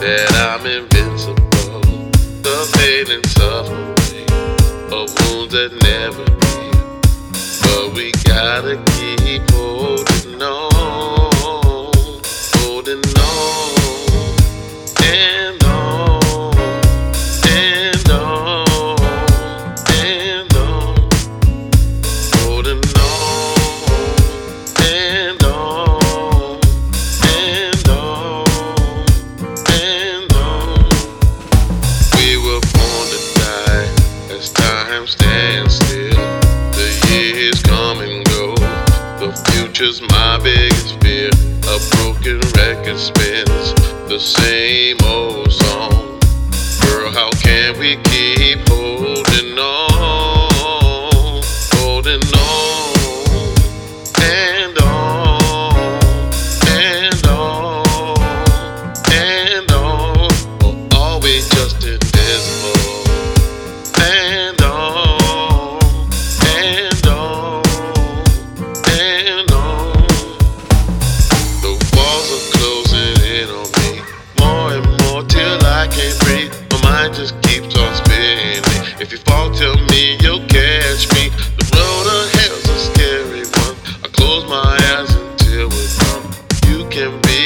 that I'm invincible. The pain and suffering of wounds that never heal. But we gotta keep holding on. Future's my biggest fear. A broken record spins the same old song. Girl, how can we keep fall, tell me you'll catch me. The road ahead's a scary one. I close my eyes until it's on. You can be.